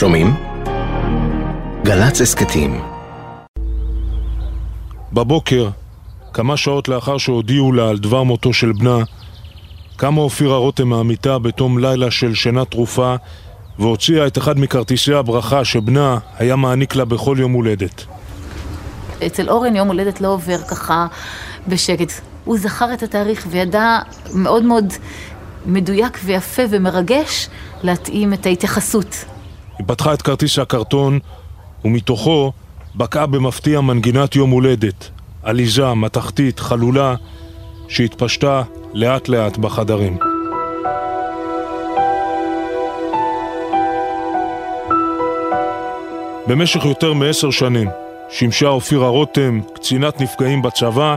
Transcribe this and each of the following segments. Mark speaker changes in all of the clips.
Speaker 1: שומעים? גל"צ הסכתים
Speaker 2: בבוקר, כמה שעות לאחר שהודיעו לה על דבר מותו של בנה, קמה אופירה רותם מהמיטה בתום לילה של שינה תרופה והוציאה את אחד מכרטיסי הברכה שבנה היה מעניק לה בכל יום הולדת.
Speaker 3: אצל אורן יום הולדת לא עובר ככה בשקט. הוא זכר את התאריך וידע מאוד מאוד מדויק ויפה ומרגש להתאים את ההתייחסות.
Speaker 2: היא פתחה את כרטיס הקרטון ומתוכו בקעה במפתיע מנגינת יום הולדת, עליזה, מתכתית, חלולה, שהתפשטה לאט לאט בחדרים. במשך יותר מעשר שנים שימשה אופירה רותם, קצינת נפגעים בצבא,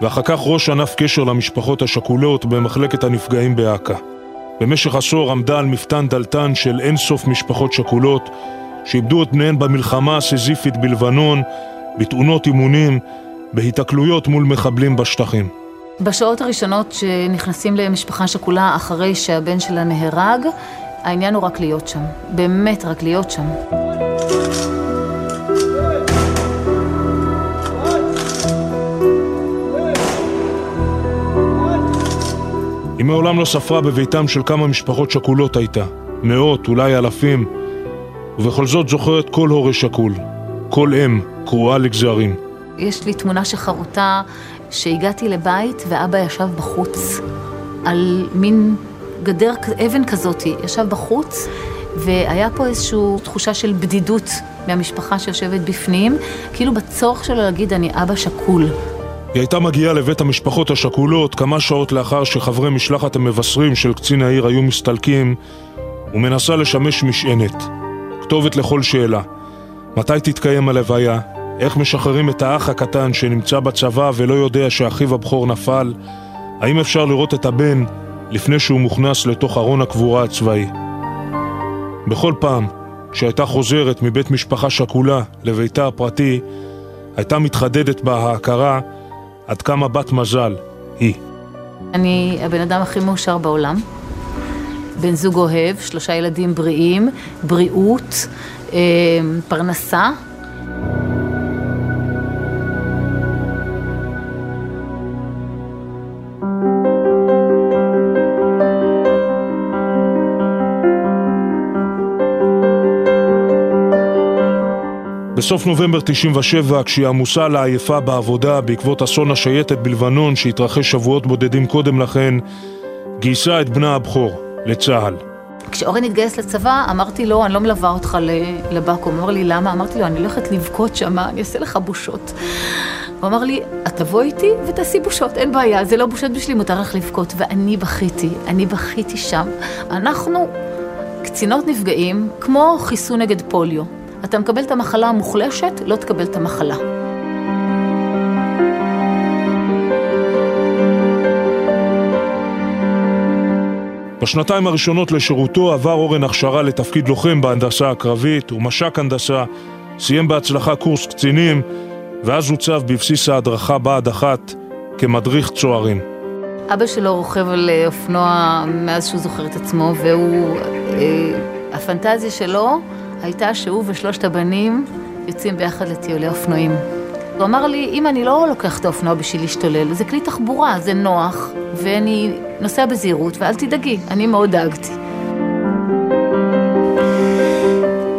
Speaker 2: ואחר כך ראש ענף קשר למשפחות השכולות במחלקת הנפגעים באכ"א. במשך עשור עמדה על מפתן דלתן של אינסוף משפחות שכולות שאיבדו את בניהן במלחמה הסיזיפית בלבנון, בתאונות אימונים, בהיתקלויות מול מחבלים בשטחים.
Speaker 3: בשעות הראשונות שנכנסים למשפחה שכולה אחרי שהבן שלה נהרג, העניין הוא רק להיות שם. באמת רק להיות שם.
Speaker 2: היא מעולם לא ספרה בביתם של כמה משפחות שכולות הייתה. מאות, אולי אלפים. ובכל זאת זוכרת כל הורה שכול. כל אם קרועה לגזרים.
Speaker 3: יש לי תמונה שחרוטה שהגעתי לבית ואבא ישב בחוץ על מין גדר אבן כזאת, ישב בחוץ והיה פה איזושהי תחושה של בדידות מהמשפחה שיושבת בפנים, כאילו בצורך שלו להגיד אני אבא שכול.
Speaker 2: היא הייתה מגיעה לבית המשפחות השכולות כמה שעות לאחר שחברי משלחת המבשרים של קצין העיר היו מסתלקים ומנסה לשמש משענת, כתובת לכל שאלה. מתי תתקיים הלוויה? איך משחררים את האח הקטן שנמצא בצבא ולא יודע שאחיו הבכור נפל? האם אפשר לראות את הבן לפני שהוא מוכנס לתוך ארון הקבורה הצבאי? בכל פעם שהייתה חוזרת מבית משפחה שכולה לביתה הפרטי, הייתה מתחדדת בה ההכרה עד כמה בת מזל היא.
Speaker 3: אני הבן אדם הכי מאושר בעולם. בן זוג אוהב, שלושה ילדים בריאים, בריאות, אה, פרנסה.
Speaker 2: בסוף נובמבר 97, כשהיא עמוסה לעייפה בעבודה בעקבות אסון השייטת בלבנון שהתרחש שבועות בודדים קודם לכן, גייסה את בנה הבכור לצה"ל.
Speaker 3: כשאורן התגייס לצבא, אמרתי לו, אני לא מלווה אותך לבקו"ם. הוא אמר לי, למה? אמרתי לו, אני הולכת לבכות שם, אני אעשה לך בושות. הוא אמר לי, את תבוא איתי ותעשי בושות, אין בעיה, זה לא בושות בשבילי, מותר לך לבכות. ואני בכיתי, אני בכיתי שם. אנחנו קצינות נפגעים כמו חיסון נגד פוליו. אתה מקבל את המחלה המוחלשת, לא תקבל את המחלה.
Speaker 2: בשנתיים הראשונות לשירותו עבר אורן הכשרה לתפקיד לוחם בהנדסה הקרבית ומש"ק הנדסה, סיים בהצלחה קורס קצינים, ואז הוצב בבסיס ההדרכה בה"ד אחת כמדריך צוערים.
Speaker 3: אבא שלו רוכב על אה, אופנוע מאז שהוא זוכר את עצמו, והוא... אה, הפנטזיה שלו הייתה שהוא ושלושת הבנים יוצאים ביחד לטיולי אופנועים. הוא אמר לי, אם אני לא לוקח את האופנוע בשביל להשתולל, זה כלי תחבורה, זה נוח, ואני נוסע בזהירות, ואל תדאגי, אני מאוד דאגתי.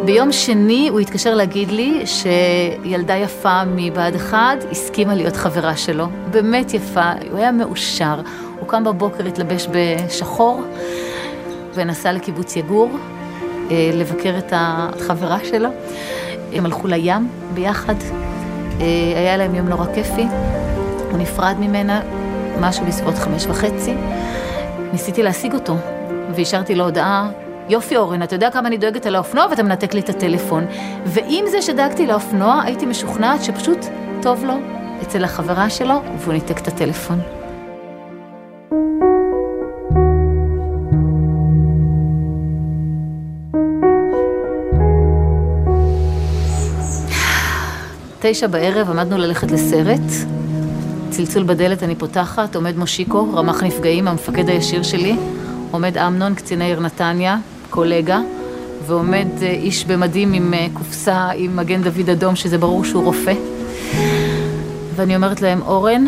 Speaker 3: ביום שני הוא התקשר להגיד לי שילדה יפה מבה"ד 1 הסכימה להיות חברה שלו. באמת יפה, הוא היה מאושר. הוא קם בבוקר, התלבש בשחור ונסע לקיבוץ יגור. אה, לבקר את החברה שלו. הם הלכו לים ביחד, אה, היה להם יום נורא כיפי, הוא נפרד ממנה, משהו בסביבות חמש וחצי. ניסיתי להשיג אותו, והשארתי לו הודעה, יופי אורן, אתה יודע כמה אני דואגת על האופנוע ואתה מנתק לי את הטלפון. ועם זה שדאגתי לאופנוע, הייתי משוכנעת שפשוט טוב לו אצל החברה שלו, והוא ניתק את הטלפון. תשע בערב עמדנו ללכת לסרט, צלצול בדלת אני פותחת, עומד מושיקו, רמ"ח נפגעים, המפקד הישיר שלי, עומד אמנון, קציני עיר נתניה, קולגה, ועומד אה, איש במדים עם אה, קופסה עם מגן דוד אדום, שזה ברור שהוא רופא. ואני אומרת להם, אורן,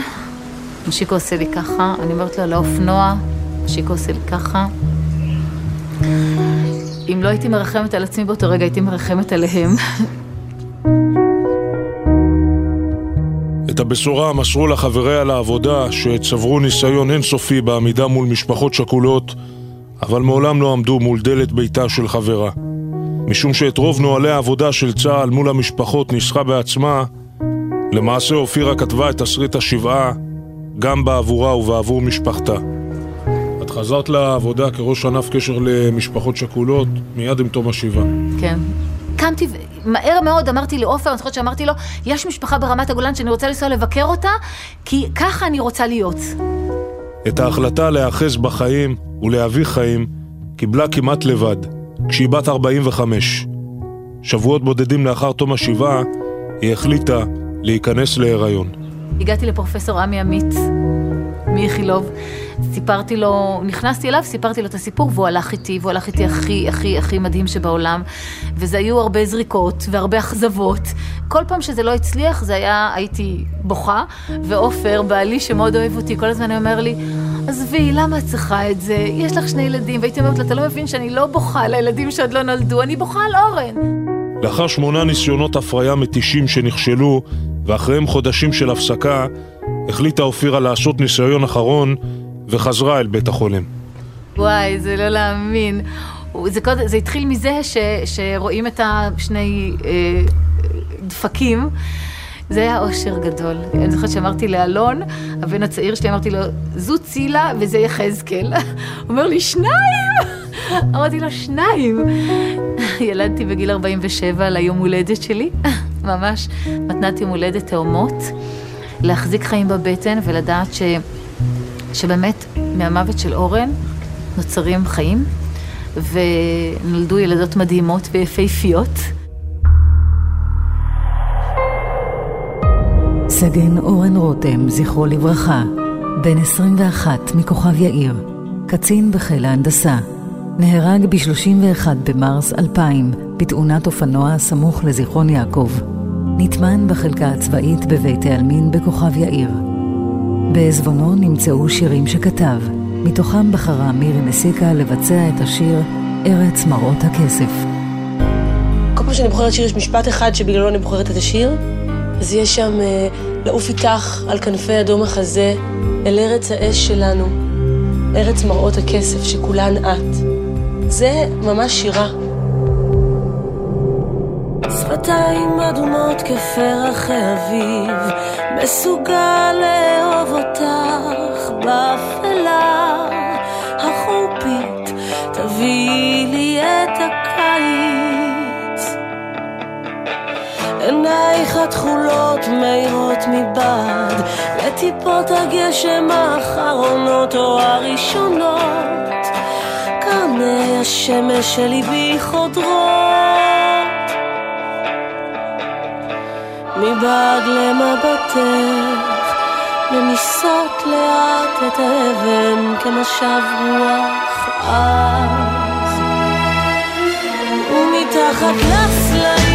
Speaker 3: משיקו עושה לי ככה, אני אומרת לו, לאופנוע, משיקו עושה לי ככה. אם לא הייתי מרחמת על עצמי באותו רגע, הייתי מרחמת עליהם.
Speaker 2: את הבשורה מסרו לחבריה לעבודה שצברו ניסיון אינסופי בעמידה מול משפחות שכולות, אבל מעולם לא עמדו מול דלת ביתה של חברה. משום שאת רוב נוהלי העבודה של צה"ל מול המשפחות ניסחה בעצמה, למעשה אופירה כתבה את תסריט השבעה גם בעבורה ובעבור משפחתה. את חזרת לעבודה כראש ענף קשר למשפחות שכולות מיד עם תום השבעה.
Speaker 3: כן. קמתי מהר מאוד, אמרתי לעופר, אני זוכרת שאמרתי לו, יש משפחה ברמת הגולן שאני רוצה לנסוע לבקר אותה, כי ככה אני רוצה להיות.
Speaker 2: את ההחלטה להיאחז בחיים ולהביא חיים קיבלה כמעט לבד, כשהיא בת 45. שבועות בודדים לאחר תום השבעה, היא החליטה להיכנס להיריון.
Speaker 3: הגעתי לפרופסור עמי עמית מאיכילוב, סיפרתי לו, נכנסתי אליו, סיפרתי לו את הסיפור, והוא הלך איתי, והוא הלך איתי הכי, הכי, הכי מדהים שבעולם. וזה היו הרבה זריקות והרבה אכזבות. כל פעם שזה לא הצליח, זה היה, הייתי בוכה, ועופר, בעלי שמאוד אוהב אותי, כל הזמן אומר לי, עזבי, למה את צריכה את זה? יש לך שני ילדים, והייתי אומרת לו, אתה לא מבין שאני לא בוכה על הילדים שעוד לא נולדו, אני בוכה על אורן.
Speaker 2: לאחר שמונה ניסיונות הפריה מתישים שנכשלו, ואחריהם חודשים של הפסקה, החליטה אופירה לעשות ניסיון אחרון וחזרה אל בית החולים.
Speaker 3: וואי, זה לא להאמין. זה, קוד, זה התחיל מזה ש, שרואים את השני אה, דפקים. זה היה אושר גדול. אני זוכרת שאמרתי לאלון, הבן הצעיר שלי, אמרתי לו, זו צילה וזה יחזקאל. הוא אומר לי, שניים! אמרתי לו, שניים. ילדתי בגיל 47 ליום הולדת שלי, ממש מתנת יום הולדת תאומות. להחזיק חיים בבטן ולדעת ש... שבאמת מהמוות של אורן נוצרים חיים ונולדו ילדות מדהימות ויפהפיות.
Speaker 4: סגן אורן רותם, זכרו לברכה, בן 21 מכוכב יאיר, קצין בחיל ההנדסה, נהרג ב-31 במרס 2000 בתאונת אופנוע סמוך לזיכרון יעקב. נטמן בחלקה הצבאית בבית העלמין בכוכב יאיר. בעזבונו נמצאו שירים שכתב, מתוכם בחרה מירי מסיקה לבצע את השיר ארץ מראות הכסף.
Speaker 5: כל פעם שאני בוחרת שיר יש משפט אחד שבגללו אני בוחרת את השיר, אז יש שם אה, לעוף איתך על כנפי אדום החזה, אל ארץ האש שלנו, ארץ מראות הכסף שכולן את. זה ממש שירה. שפתיים אדומות כפרח האביב, מסוגל לאהוב אותך באפלה החורפית, תביאי לי את הקיץ. עינייך התכולות מאירות מבעד, לטיפות הגשם האחרונות או הראשונות, קרני השמש של ליבי חודרות. מבעד למבטך, מניסות לאט את האבן כמשב רוח עז. ומתחת לסלעים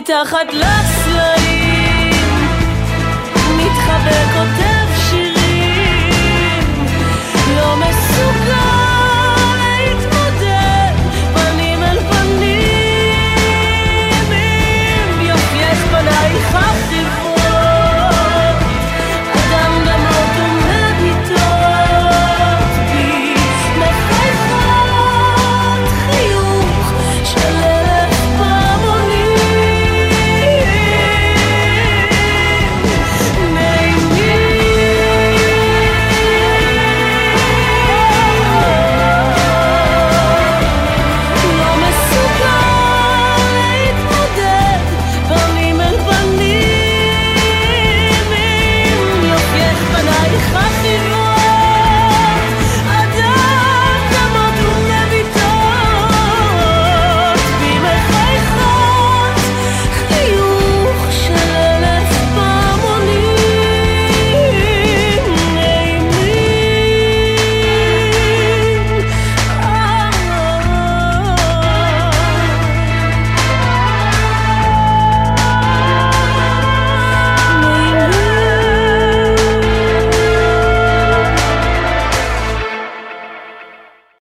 Speaker 5: מתחת לסלעים מתחבר